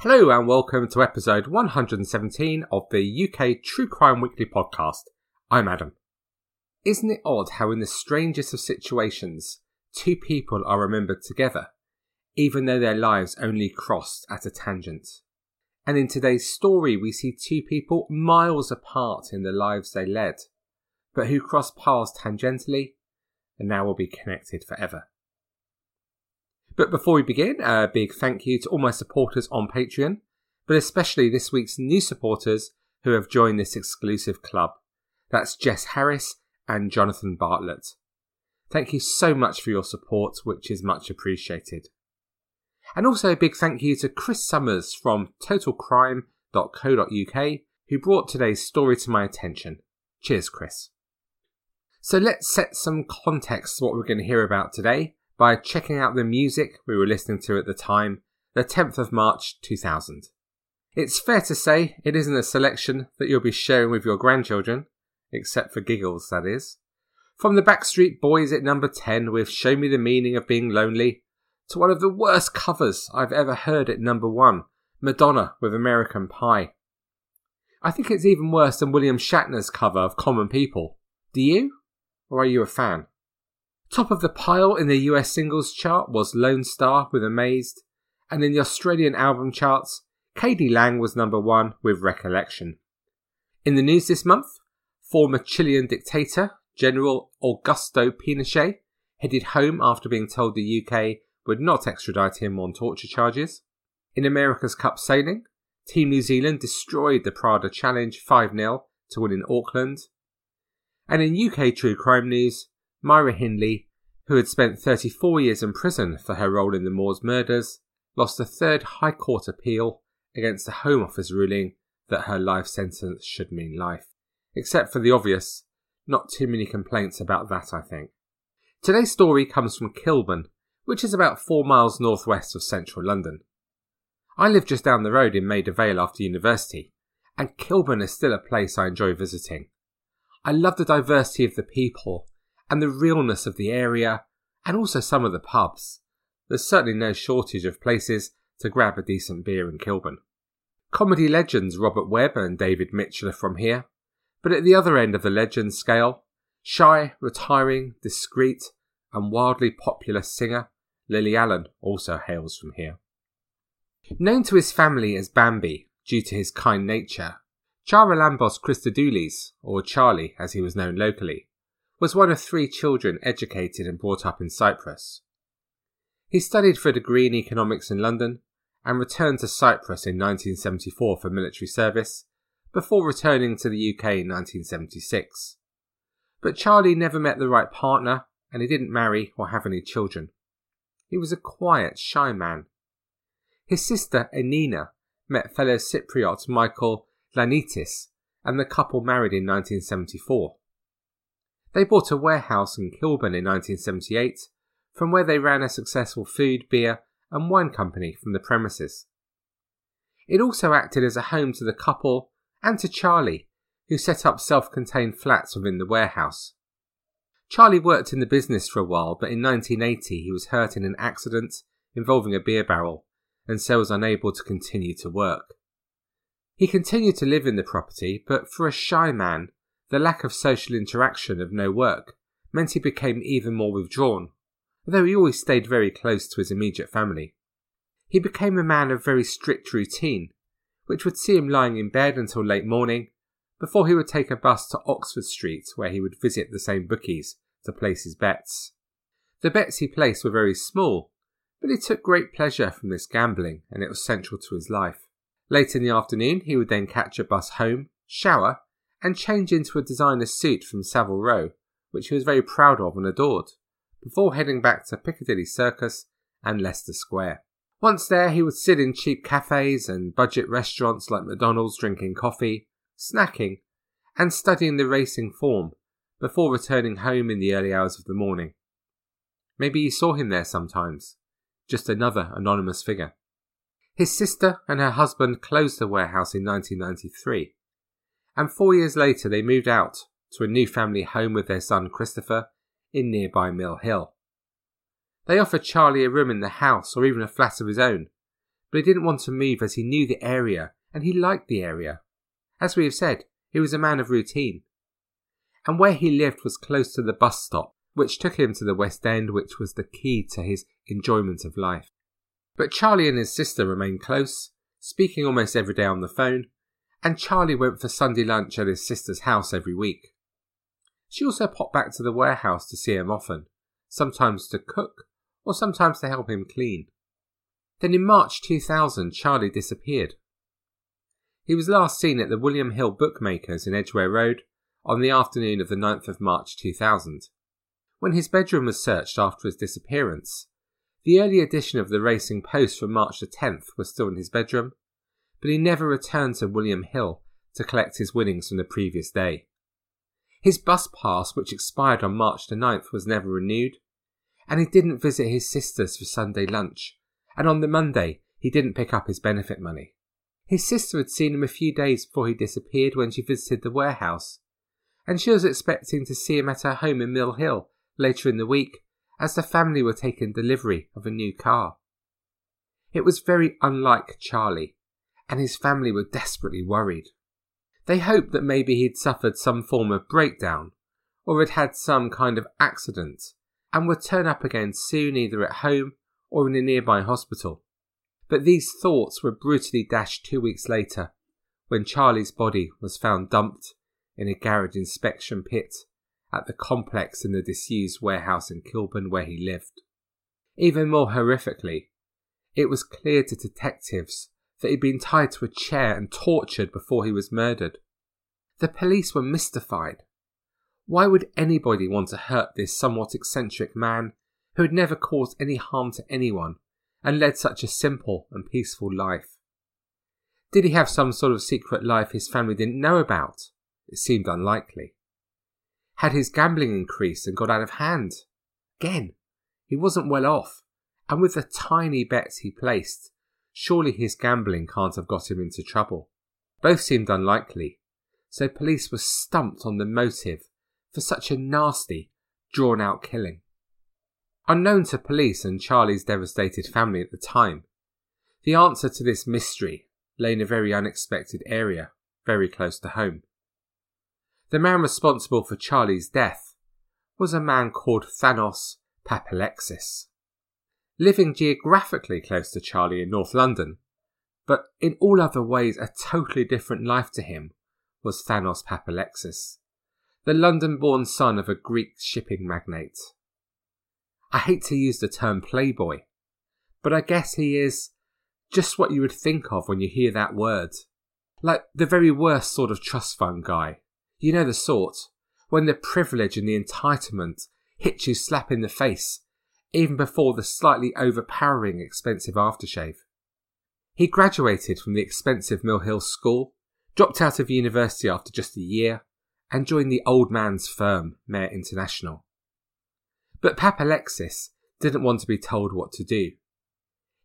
Hello and welcome to episode 117 of the UK True Crime Weekly podcast. I'm Adam. Isn't it odd how in the strangest of situations, two people are remembered together? even though their lives only crossed at a tangent. And in today's story, we see two people miles apart in the lives they led, but who crossed paths tangentially and now will be connected forever. But before we begin, a big thank you to all my supporters on Patreon, but especially this week's new supporters who have joined this exclusive club. That's Jess Harris and Jonathan Bartlett. Thank you so much for your support, which is much appreciated. And also a big thank you to Chris Summers from totalcrime.co.uk who brought today's story to my attention. Cheers, Chris. So let's set some context to what we're going to hear about today by checking out the music we were listening to at the time, the 10th of March 2000. It's fair to say it isn't a selection that you'll be sharing with your grandchildren, except for giggles, that is. From the Backstreet Boys at number 10 with Show Me the Meaning of Being Lonely, to one of the worst covers I've ever heard at number one Madonna with American Pie. I think it's even worse than William Shatner's cover of Common People. Do you? Or are you a fan? Top of the pile in the US singles chart was Lone Star with Amazed, and in the Australian album charts, k.d. lang was number one with Recollection. In the news this month, former Chilean dictator General Augusto Pinochet headed home after being told the UK would not extradite him on torture charges. In America's Cup sailing, Team New Zealand destroyed the Prada Challenge 5 0 to win in Auckland. And in UK true crime news, Myra Hindley, who had spent 34 years in prison for her role in the Moors murders, lost a third High Court appeal against the Home Office ruling that her life sentence should mean life. Except for the obvious, not too many complaints about that, I think. Today's story comes from Kilburn, which is about four miles northwest of central London. I live just down the road in Maida Vale after university, and Kilburn is still a place I enjoy visiting. I love the diversity of the people and the realness of the area, and also some of the pubs. There's certainly no shortage of places to grab a decent beer in Kilburn. Comedy legends Robert Webb and David Mitchell are from here, but at the other end of the legend scale, shy, retiring, discreet, and wildly popular singer Lily Allen also hails from here. Known to his family as Bambi due to his kind nature, Charalambos Christodoulis, or Charlie as he was known locally, was one of three children educated and brought up in Cyprus. He studied for a degree in economics in London and returned to Cyprus in 1974 for military service before returning to the UK in 1976. But Charlie never met the right partner and he didn't marry or have any children. He was a quiet, shy man. His sister, Enina, met fellow Cypriot Michael Lanitis, and the couple married in 1974. They bought a warehouse in Kilburn in 1978, from where they ran a successful food, beer, and wine company from the premises. It also acted as a home to the couple and to Charlie, who set up self contained flats within the warehouse. Charlie worked in the business for a while, but in 1980 he was hurt in an accident involving a beer barrel and so was unable to continue to work. He continued to live in the property, but for a shy man, the lack of social interaction of no work meant he became even more withdrawn, although he always stayed very close to his immediate family. He became a man of very strict routine, which would see him lying in bed until late morning before he would take a bus to Oxford Street, where he would visit the same bookies to place his bets. The bets he placed were very small, but he took great pleasure from this gambling, and it was central to his life. Late in the afternoon, he would then catch a bus home, shower, and change into a designer suit from Savile Row, which he was very proud of and adored, before heading back to Piccadilly Circus and Leicester Square. Once there, he would sit in cheap cafes and budget restaurants like McDonald's drinking coffee, snacking, and studying the racing form before returning home in the early hours of the morning. Maybe you saw him there sometimes, just another anonymous figure. His sister and her husband closed the warehouse in 1993, and four years later they moved out to a new family home with their son Christopher in nearby Mill Hill. They offered Charlie a room in the house or even a flat of his own, but he didn't want to move as he knew the area and he liked the area. As we have said, he was a man of routine. And where he lived was close to the bus stop, which took him to the West End, which was the key to his enjoyment of life. But Charlie and his sister remained close, speaking almost every day on the phone, and Charlie went for Sunday lunch at his sister's house every week. She also popped back to the warehouse to see him often, sometimes to cook or sometimes to help him clean. Then in March 2000, Charlie disappeared. He was last seen at the William Hill Bookmakers in Edgware Road on the afternoon of the 9th of March 2000. When his bedroom was searched after his disappearance, the early edition of the Racing Post from March the 10th was still in his bedroom, but he never returned to William Hill to collect his winnings from the previous day. His bus pass, which expired on March the 9th, was never renewed, and he didn't visit his sisters for Sunday lunch, and on the Monday he didn't pick up his benefit money. His sister had seen him a few days before he disappeared when she visited the warehouse, and she was expecting to see him at her home in Mill Hill later in the week as the family were taking delivery of a new car. It was very unlike Charlie, and his family were desperately worried. They hoped that maybe he'd suffered some form of breakdown or had had some kind of accident and would turn up again soon either at home or in a nearby hospital. But these thoughts were brutally dashed two weeks later when Charlie's body was found dumped in a garage inspection pit at the complex in the disused warehouse in Kilburn where he lived. Even more horrifically, it was clear to detectives that he'd been tied to a chair and tortured before he was murdered. The police were mystified why would anybody want to hurt this somewhat eccentric man who had never caused any harm to anyone and led such a simple and peaceful life? Did he have some sort of secret life his family didn't know about? It seemed unlikely. Had his gambling increased and got out of hand? Again, he wasn't well off, and with the tiny bets he placed, surely his gambling can't have got him into trouble. Both seemed unlikely, so police were stumped on the motive for such a nasty, drawn out killing. Unknown to police and Charlie's devastated family at the time, the answer to this mystery lay in a very unexpected area, very close to home. The man responsible for Charlie's death was a man called Thanos Papalexis. Living geographically close to Charlie in North London, but in all other ways a totally different life to him, was Thanos Papalexis the London born son of a Greek shipping magnate. I hate to use the term playboy, but I guess he is just what you would think of when you hear that word. Like the very worst sort of trust fund guy. You know the sort, when the privilege and the entitlement hit you slap in the face, even before the slightly overpowering expensive aftershave. He graduated from the expensive Mill Hill School, dropped out of university after just a year, and joined the old man's firm, Mayor International. But Papalexis didn't want to be told what to do.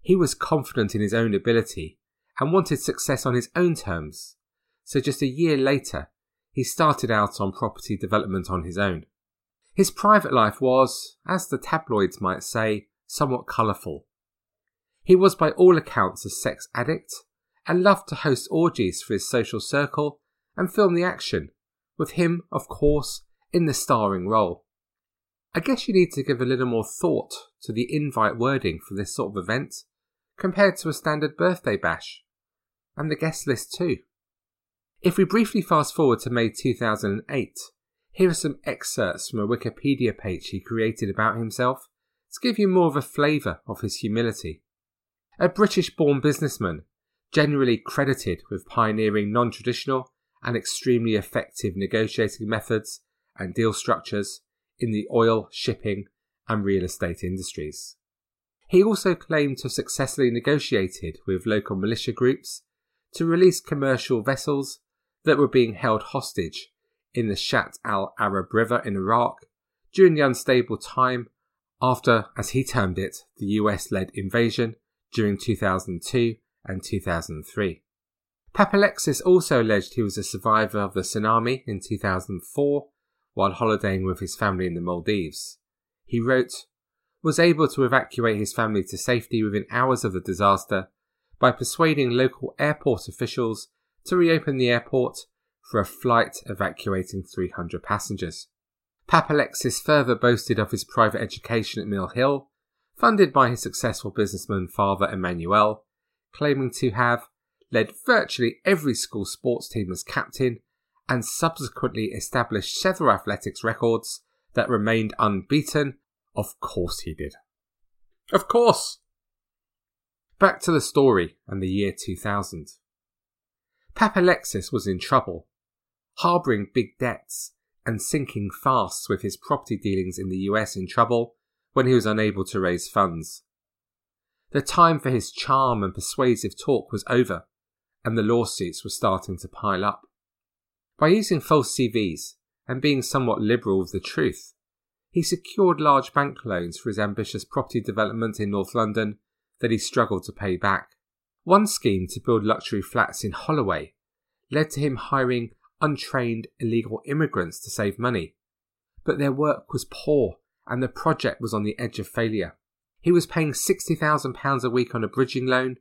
He was confident in his own ability and wanted success on his own terms, so just a year later, he started out on property development on his own. His private life was, as the tabloids might say, somewhat colourful. He was by all accounts a sex addict and loved to host orgies for his social circle and film the action with him, of course, in the starring role. I guess you need to give a little more thought to the invite wording for this sort of event compared to a standard birthday bash, and the guest list too. If we briefly fast forward to May 2008, here are some excerpts from a Wikipedia page he created about himself to give you more of a flavour of his humility. A British born businessman, generally credited with pioneering non traditional and extremely effective negotiating methods and deal structures in the oil, shipping, and real estate industries. He also claimed to have successfully negotiated with local militia groups to release commercial vessels that were being held hostage in the Shatt al Arab River in Iraq during the unstable time after, as he termed it, the US led invasion during 2002 and 2003. Papalexis also alleged he was a survivor of the tsunami in 2004 while holidaying with his family in the Maldives. He wrote, was able to evacuate his family to safety within hours of the disaster by persuading local airport officials to reopen the airport for a flight evacuating 300 passengers. Papalexis further boasted of his private education at Mill Hill, funded by his successful businessman father Emmanuel, claiming to have led virtually every school sports team as captain and subsequently established several athletics records that remained unbeaten. Of course he did. Of course! Back to the story and the year 2000. Papalexis was in trouble, harbouring big debts and sinking fast with his property dealings in the US in trouble when he was unable to raise funds. The time for his charm and persuasive talk was over, and the lawsuits were starting to pile up. By using false CVs and being somewhat liberal with the truth, he secured large bank loans for his ambitious property development in North London that he struggled to pay back. One scheme to build luxury flats in Holloway led to him hiring untrained illegal immigrants to save money. But their work was poor and the project was on the edge of failure. He was paying £60,000 a week on a bridging loan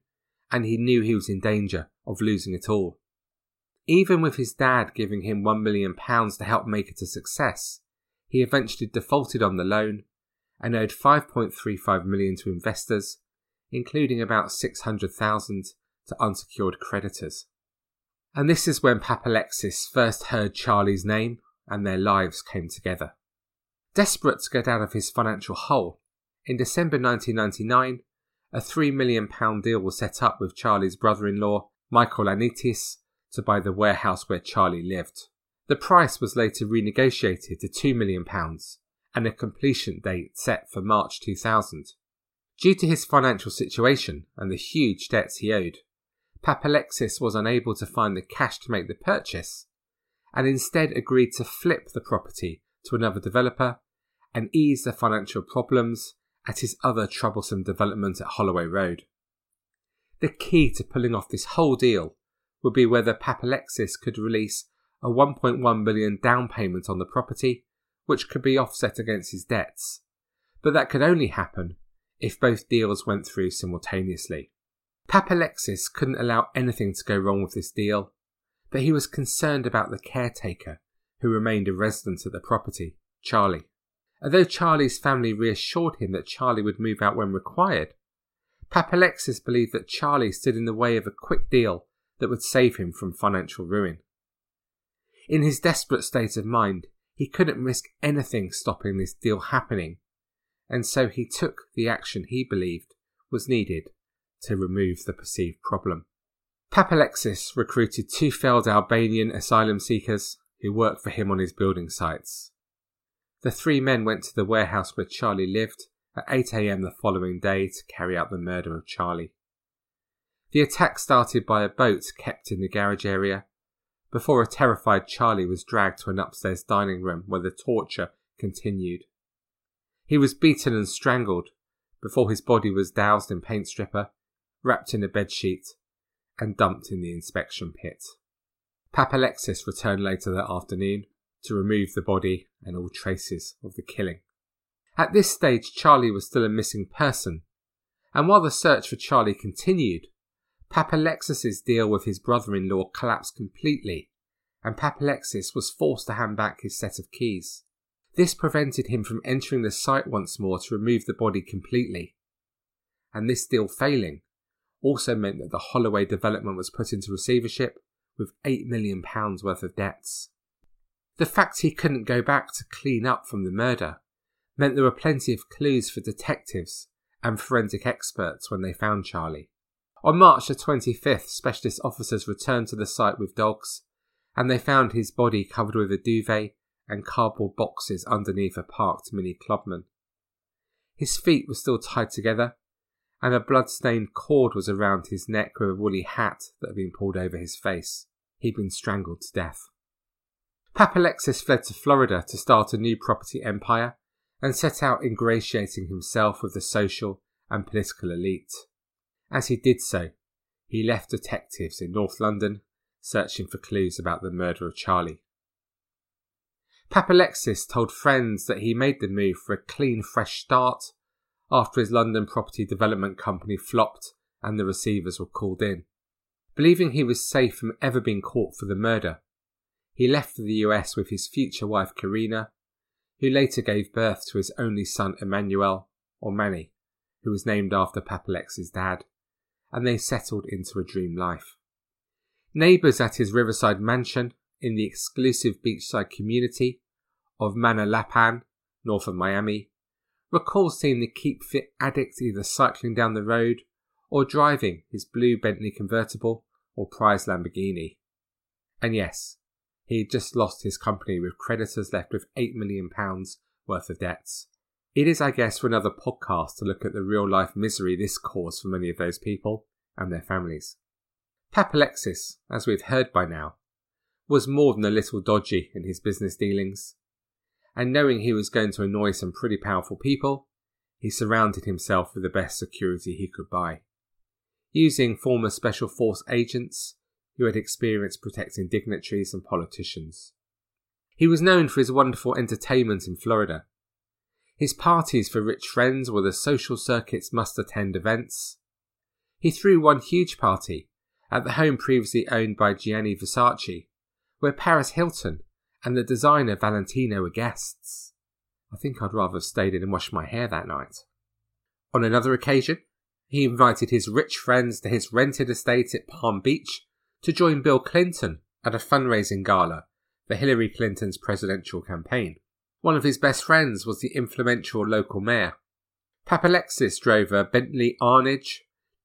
and he knew he was in danger of losing it all. Even with his dad giving him £1 million to help make it a success, he eventually defaulted on the loan and owed 5.35 million to investors, including about 600,000 to unsecured creditors. And this is when Papalexis first heard Charlie's name and their lives came together. Desperate to get out of his financial hole, in December 1999, a £3 million deal was set up with Charlie's brother in law, Michael Lanitis, to buy the warehouse where Charlie lived. The price was later renegotiated to £2 million and a completion date set for March 2000. Due to his financial situation and the huge debts he owed, Papalexis was unable to find the cash to make the purchase and instead agreed to flip the property to another developer and ease the financial problems at his other troublesome development at Holloway Road. The key to pulling off this whole deal would be whether Papalexis could release a 1.1 million down payment on the property, which could be offset against his debts. But that could only happen if both deals went through simultaneously. Papalexis couldn't allow anything to go wrong with this deal, but he was concerned about the caretaker who remained a resident at the property, Charlie. Although Charlie's family reassured him that Charlie would move out when required, Papalexis believed that Charlie stood in the way of a quick deal that would save him from financial ruin. In his desperate state of mind, he couldn't risk anything stopping this deal happening, and so he took the action he believed was needed to remove the perceived problem. Papalexis recruited two failed Albanian asylum seekers who worked for him on his building sites. The three men went to the warehouse where Charlie lived at 8am the following day to carry out the murder of Charlie. The attack started by a boat kept in the garage area before a terrified Charlie was dragged to an upstairs dining room where the torture continued. He was beaten and strangled before his body was doused in paint stripper, wrapped in a bedsheet, and dumped in the inspection pit. Papalexis returned later that afternoon to remove the body and all traces of the killing. At this stage, Charlie was still a missing person, and while the search for Charlie continued, Papalexis's deal with his brother-in-law collapsed completely, and Papalexis was forced to hand back his set of keys. This prevented him from entering the site once more to remove the body completely. And this deal failing also meant that the Holloway development was put into receivership with £8 million worth of debts. The fact he couldn't go back to clean up from the murder meant there were plenty of clues for detectives and forensic experts when they found Charlie. On March the 25th, specialist officers returned to the site with dogs, and they found his body covered with a duvet and cardboard boxes underneath a parked Mini Clubman. His feet were still tied together, and a blood-stained cord was around his neck with a woolly hat that had been pulled over his face. He'd been strangled to death. Papalexis fled to Florida to start a new property empire and set out ingratiating himself with the social and political elite. As he did so, he left detectives in North London searching for clues about the murder of Charlie. Papalexis told friends that he made the move for a clean, fresh start after his London property development company flopped and the receivers were called in. Believing he was safe from ever being caught for the murder, he left for the US with his future wife Karina, who later gave birth to his only son Emmanuel, or Manny, who was named after Papalexis' dad, and they settled into a dream life. Neighbours at his riverside mansion in the exclusive beachside community of Manalapan, north of Miami, recall seeing the keep fit addict either cycling down the road or driving his blue Bentley convertible or prize Lamborghini. And yes, he had just lost his company with creditors left with £8 million worth of debts. It is, I guess, for another podcast to look at the real life misery this caused for many of those people and their families. Papalexis, as we've heard by now, was more than a little dodgy in his business dealings and knowing he was going to annoy some pretty powerful people, he surrounded himself with the best security he could buy. Using former Special Force agents who had experience protecting dignitaries and politicians. He was known for his wonderful entertainment in Florida. His parties for rich friends were the social circuit's must attend events. He threw one huge party at the home previously owned by Gianni Versace, where Paris Hilton and the designer Valentino were guests. I think I'd rather have stayed in and washed my hair that night. On another occasion, he invited his rich friends to his rented estate at Palm Beach to join Bill Clinton at a fundraising gala for Hillary Clinton's presidential campaign. One of his best friends was the influential local mayor. Papalexis drove a Bentley Arnage,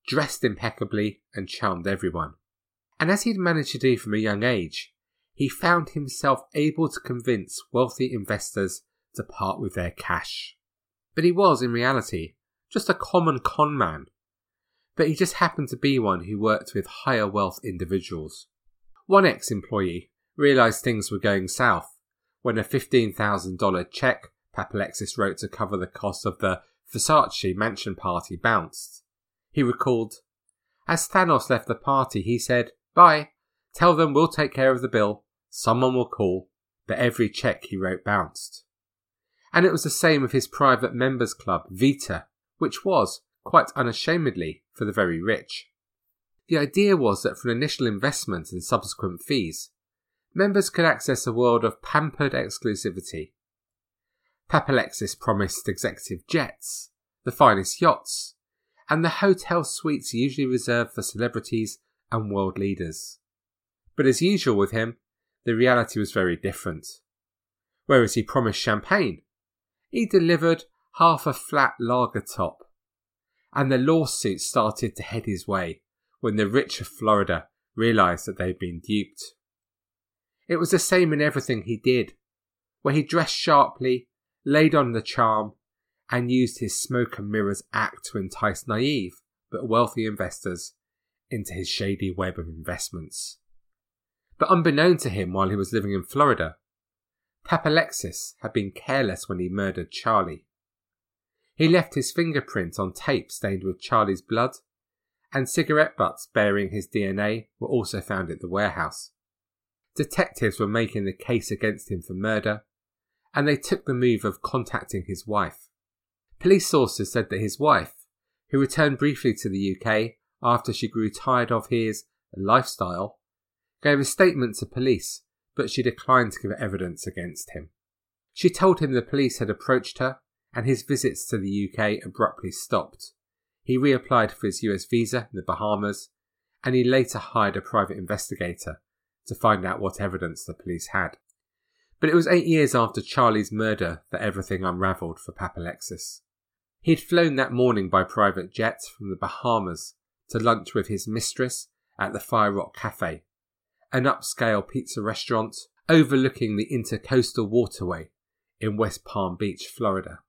dressed impeccably, and charmed everyone. And as he'd managed to do from a young age, he found himself able to convince wealthy investors to part with their cash. But he was, in reality, just a common con man. But he just happened to be one who worked with higher wealth individuals. One ex employee realised things were going south when a $15,000 check Papalexis wrote to cover the cost of the Versace mansion party bounced. He recalled, As Thanos left the party, he said, Bye, tell them we'll take care of the bill. Someone will call, but every check he wrote bounced. And it was the same with his private members club, Vita, which was, quite unashamedly, for the very rich. The idea was that for an initial investment and subsequent fees, members could access a world of pampered exclusivity. Papalexis promised executive jets, the finest yachts, and the hotel suites usually reserved for celebrities and world leaders. But as usual with him, the reality was very different. Whereas he promised champagne, he delivered half a flat lager top. And the lawsuit started to head his way when the rich of Florida realised that they'd been duped. It was the same in everything he did, where he dressed sharply, laid on the charm, and used his smoke and mirrors act to entice naive but wealthy investors into his shady web of investments. But unbeknown to him while he was living in Florida, Papalexis had been careless when he murdered Charlie. He left his fingerprint on tape stained with Charlie's blood, and cigarette butts bearing his DNA were also found at the warehouse. Detectives were making the case against him for murder, and they took the move of contacting his wife. Police sources said that his wife, who returned briefly to the UK after she grew tired of his lifestyle, gave a statement to police, but she declined to give evidence against him. She told him the police had approached her and his visits to the UK abruptly stopped. He reapplied for his US visa in the Bahamas and he later hired a private investigator to find out what evidence the police had. But it was eight years after Charlie's murder that everything unravelled for Papalexis. He had flown that morning by private jet from the Bahamas to lunch with his mistress at the Fire Rock Cafe an upscale pizza restaurant overlooking the intercoastal waterway in West Palm Beach, Florida.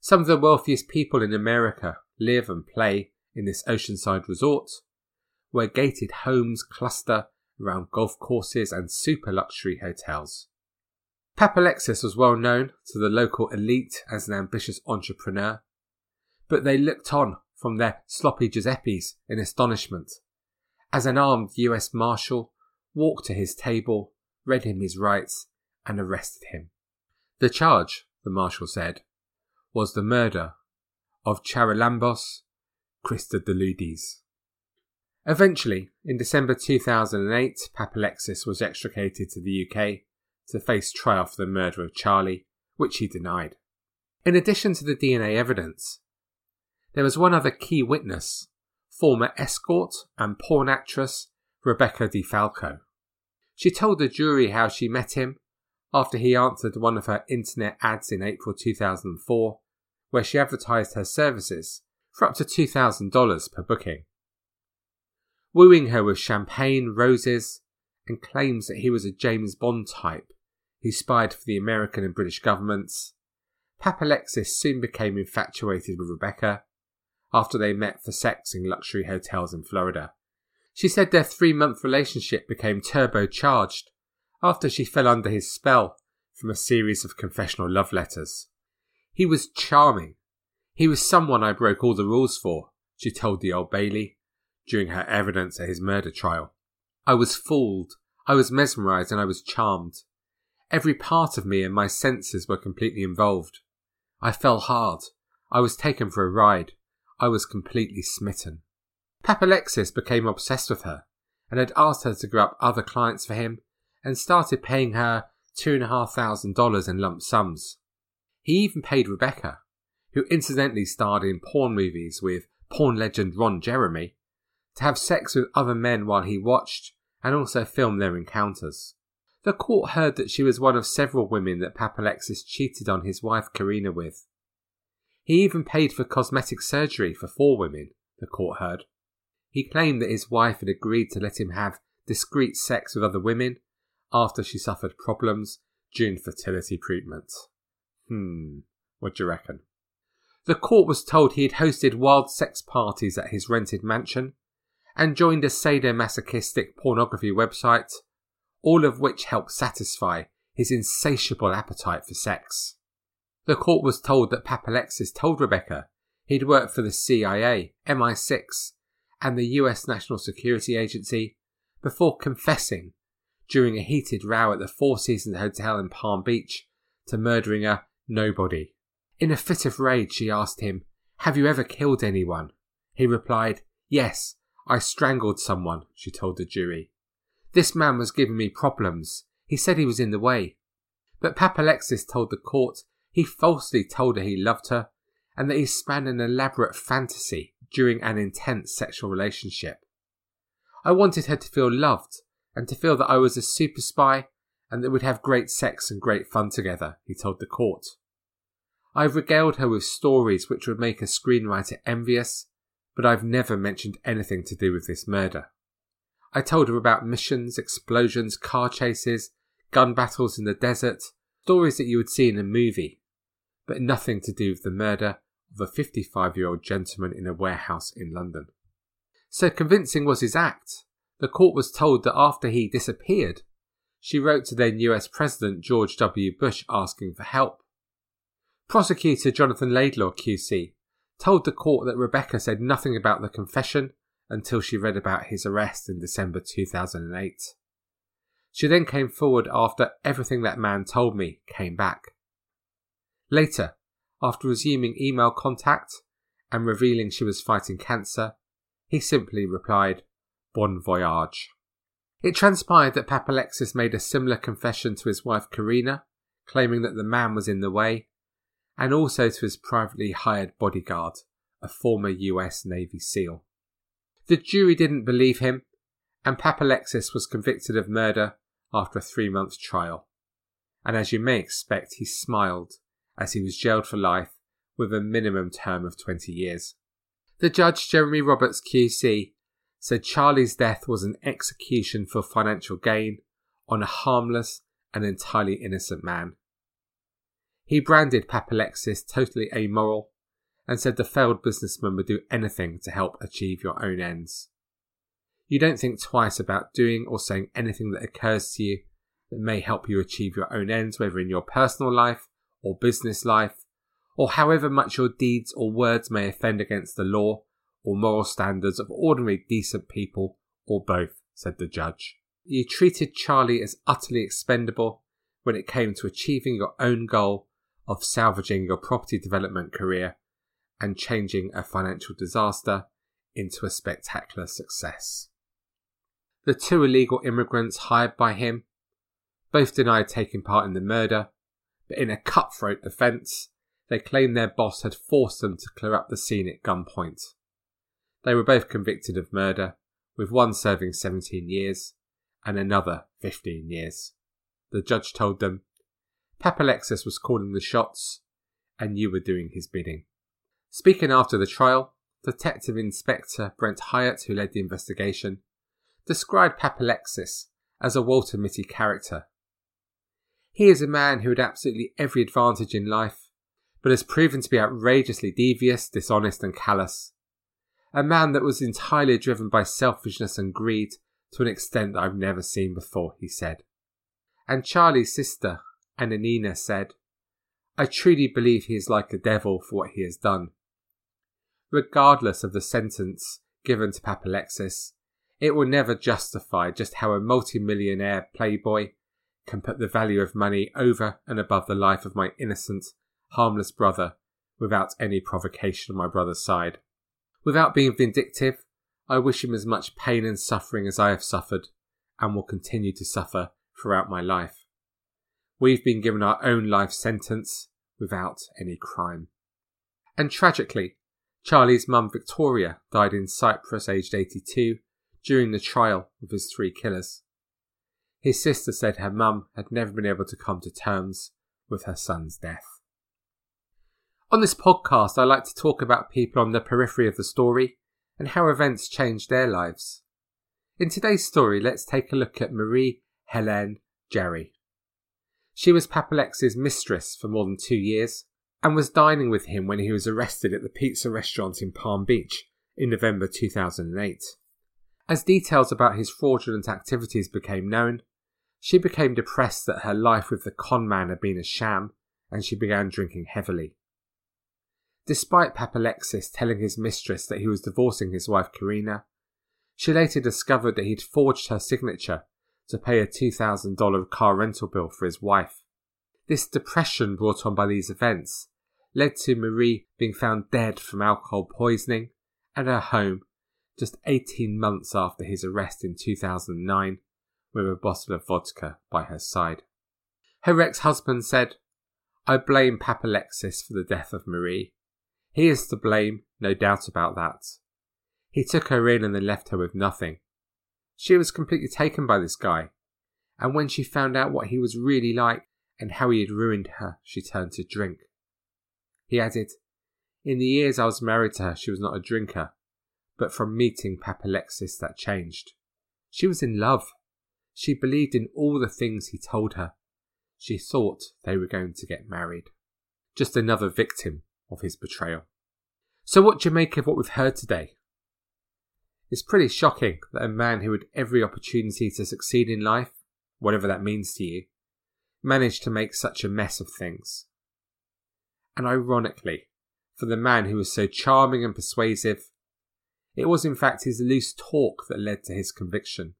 Some of the wealthiest people in America live and play in this oceanside resort, where gated homes cluster around golf courses and super luxury hotels. Papalexis was well known to the local elite as an ambitious entrepreneur, but they looked on from their sloppy Giuseppes in astonishment as an armed US Marshal walked to his table, read him his rights, and arrested him. The charge, the Marshal said, was the murder of Charalambos Christodoulidis. Eventually, in December 2008, Papalexis was extricated to the UK to face trial for the murder of Charlie, which he denied. In addition to the DNA evidence, there was one other key witness, former escort and porn actress Rebecca DeFalco. She told the jury how she met him after he answered one of her internet ads in April 2004, where she advertised her services for up to $2,000 per booking. Wooing her with champagne, roses, and claims that he was a James Bond type who spied for the American and British governments, Papalexis soon became infatuated with Rebecca after they met for sex in luxury hotels in Florida. She said their three month relationship became turbocharged after she fell under his spell from a series of confessional love letters. He was charming. He was someone I broke all the rules for, she told the Old Bailey during her evidence at his murder trial. I was fooled, I was mesmerized, and I was charmed. Every part of me and my senses were completely involved. I fell hard. I was taken for a ride. I was completely smitten. Papalexis became obsessed with her and had asked her to grab up other clients for him and started paying her $2,500 in lump sums. He even paid Rebecca, who incidentally starred in porn movies with porn legend Ron Jeremy, to have sex with other men while he watched and also film their encounters. The court heard that she was one of several women that Papalexis cheated on his wife Karina with. He even paid for cosmetic surgery for four women, the court heard. He claimed that his wife had agreed to let him have discreet sex with other women after she suffered problems during fertility treatment. Hmm, what do you reckon? The court was told he had hosted wild sex parties at his rented mansion and joined a sadomasochistic pornography website all of which helped satisfy his insatiable appetite for sex. The court was told that Papalexis told Rebecca he'd worked for the CIA, MI6, and the US National Security Agency before confessing during a heated row at the Four Seasons Hotel in Palm Beach to murdering a nobody. In a fit of rage, she asked him, Have you ever killed anyone? He replied, Yes, I strangled someone, she told the jury. This man was giving me problems. He said he was in the way. But Papalexis told the court he falsely told her he loved her and that he spanned an elaborate fantasy during an intense sexual relationship. I wanted her to feel loved and to feel that I was a super spy and that we'd have great sex and great fun together, he told the court. I've regaled her with stories which would make a screenwriter envious, but I've never mentioned anything to do with this murder. I told her about missions, explosions, car chases, gun battles in the desert, stories that you would see in a movie, but nothing to do with the murder of a 55 year old gentleman in a warehouse in London. So convincing was his act. The court was told that after he disappeared, she wrote to then US President George W. Bush asking for help. Prosecutor Jonathan Laidlaw QC told the court that Rebecca said nothing about the confession until she read about his arrest in December 2008. She then came forward after everything that man told me came back. Later, after resuming email contact and revealing she was fighting cancer, he simply replied, Bon voyage. It transpired that Papalexis made a similar confession to his wife Karina, claiming that the man was in the way, and also to his privately hired bodyguard, a former US Navy SEAL. The jury didn't believe him, and Papalexis was convicted of murder after a three month trial. And as you may expect, he smiled as he was jailed for life with a minimum term of 20 years. The judge, Jeremy Roberts QC, said Charlie's death was an execution for financial gain on a harmless and entirely innocent man. He branded Papalexis totally amoral and said the failed businessman would do anything to help achieve your own ends. You don't think twice about doing or saying anything that occurs to you that may help you achieve your own ends, whether in your personal life or business life, or however much your deeds or words may offend against the law or moral standards of ordinary decent people, or both, said the judge. You treated Charlie as utterly expendable when it came to achieving your own goal of salvaging your property development career and changing a financial disaster into a spectacular success. The two illegal immigrants hired by him both denied taking part in the murder, but in a cutthroat defense, they claimed their boss had forced them to clear up the scene at gunpoint. They were both convicted of murder, with one serving 17 years and another 15 years. The judge told them, Papalexis was calling the shots, and you were doing his bidding. Speaking after the trial, Detective Inspector Brent Hyatt, who led the investigation, described Papalexis as a Walter Mitty character. He is a man who had absolutely every advantage in life, but has proven to be outrageously devious, dishonest, and callous. A man that was entirely driven by selfishness and greed to an extent that I've never seen before, he said. And Charlie's sister, Ananina, said, I truly believe he is like a devil for what he has done. Regardless of the sentence given to Papalexis, it will never justify just how a multimillionaire playboy can put the value of money over and above the life of my innocent, harmless brother without any provocation on my brother's side. Without being vindictive, I wish him as much pain and suffering as I have suffered and will continue to suffer throughout my life. We've been given our own life sentence without any crime. And tragically, Charlie's mum Victoria died in Cyprus aged 82 during the trial of his three killers. His sister said her mum had never been able to come to terms with her son's death. On this podcast, I like to talk about people on the periphery of the story and how events changed their lives. In today's story, let's take a look at Marie Helene Jerry. She was Papalexis' mistress for more than two years and was dining with him when he was arrested at the pizza restaurant in Palm Beach in November 2008. As details about his fraudulent activities became known, she became depressed that her life with the con man had been a sham and she began drinking heavily. Despite Papalexis telling his mistress that he was divorcing his wife Karina, she later discovered that he'd forged her signature to pay a $2,000 car rental bill for his wife. This depression brought on by these events led to Marie being found dead from alcohol poisoning at her home just 18 months after his arrest in 2009 with a bottle of vodka by her side. Her ex husband said, I blame Papalexis for the death of Marie. He is to blame, no doubt about that. He took her in and then left her with nothing. She was completely taken by this guy, and when she found out what he was really like and how he had ruined her, she turned to drink. He added, In the years I was married to her, she was not a drinker, but from meeting Papalexis that changed. She was in love. She believed in all the things he told her. She thought they were going to get married. Just another victim of his betrayal. So, what do you make of what we've heard today? It's pretty shocking that a man who had every opportunity to succeed in life, whatever that means to you, managed to make such a mess of things. And ironically, for the man who was so charming and persuasive, it was in fact his loose talk that led to his conviction.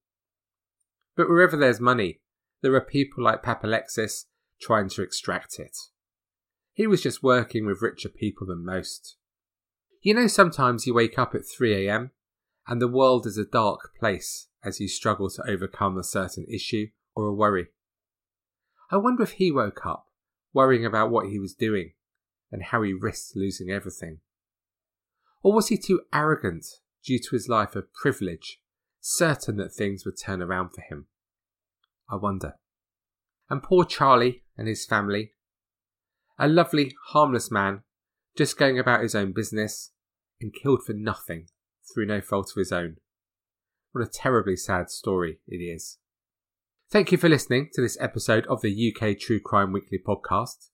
But wherever there's money, there are people like Papalexis trying to extract it. He was just working with richer people than most. You know, sometimes you wake up at 3am and the world is a dark place as you struggle to overcome a certain issue or a worry. I wonder if he woke up worrying about what he was doing and how he risked losing everything. Or was he too arrogant due to his life of privilege, certain that things would turn around for him. I wonder. And poor Charlie and his family. A lovely, harmless man, just going about his own business, and killed for nothing through no fault of his own. What a terribly sad story it is. Thank you for listening to this episode of the UK True Crime Weekly podcast.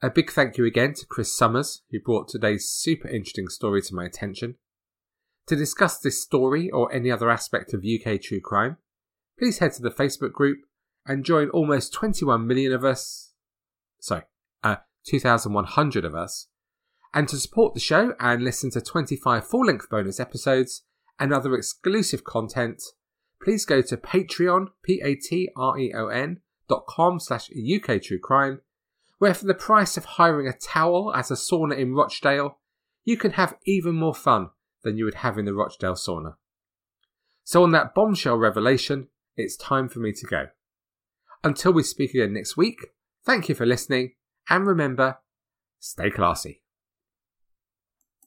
A big thank you again to Chris Summers, who brought today's super interesting story to my attention. To discuss this story or any other aspect of UK true crime, please head to the Facebook group and join almost 21 million of us. Sorry, uh, 2,100 of us. And to support the show and listen to 25 full length bonus episodes and other exclusive content, please go to Patreon, P-A-T-R-E-O-N dot com slash UK True Crime, where for the price of hiring a towel at a sauna in Rochdale, you can have even more fun than you would have in the Rochdale sauna. So on that bombshell revelation, it's time for me to go. Until we speak again next week, thank you for listening, and remember, stay classy.